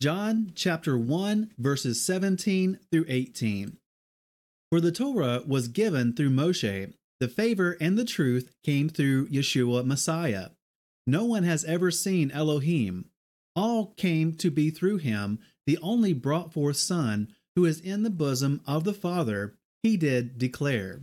John chapter 1 verses 17 through 18. For the Torah was given through Moshe, the favor and the truth came through Yeshua Messiah. No one has ever seen Elohim. All came to be through him, the only brought forth Son, who is in the bosom of the Father, he did declare.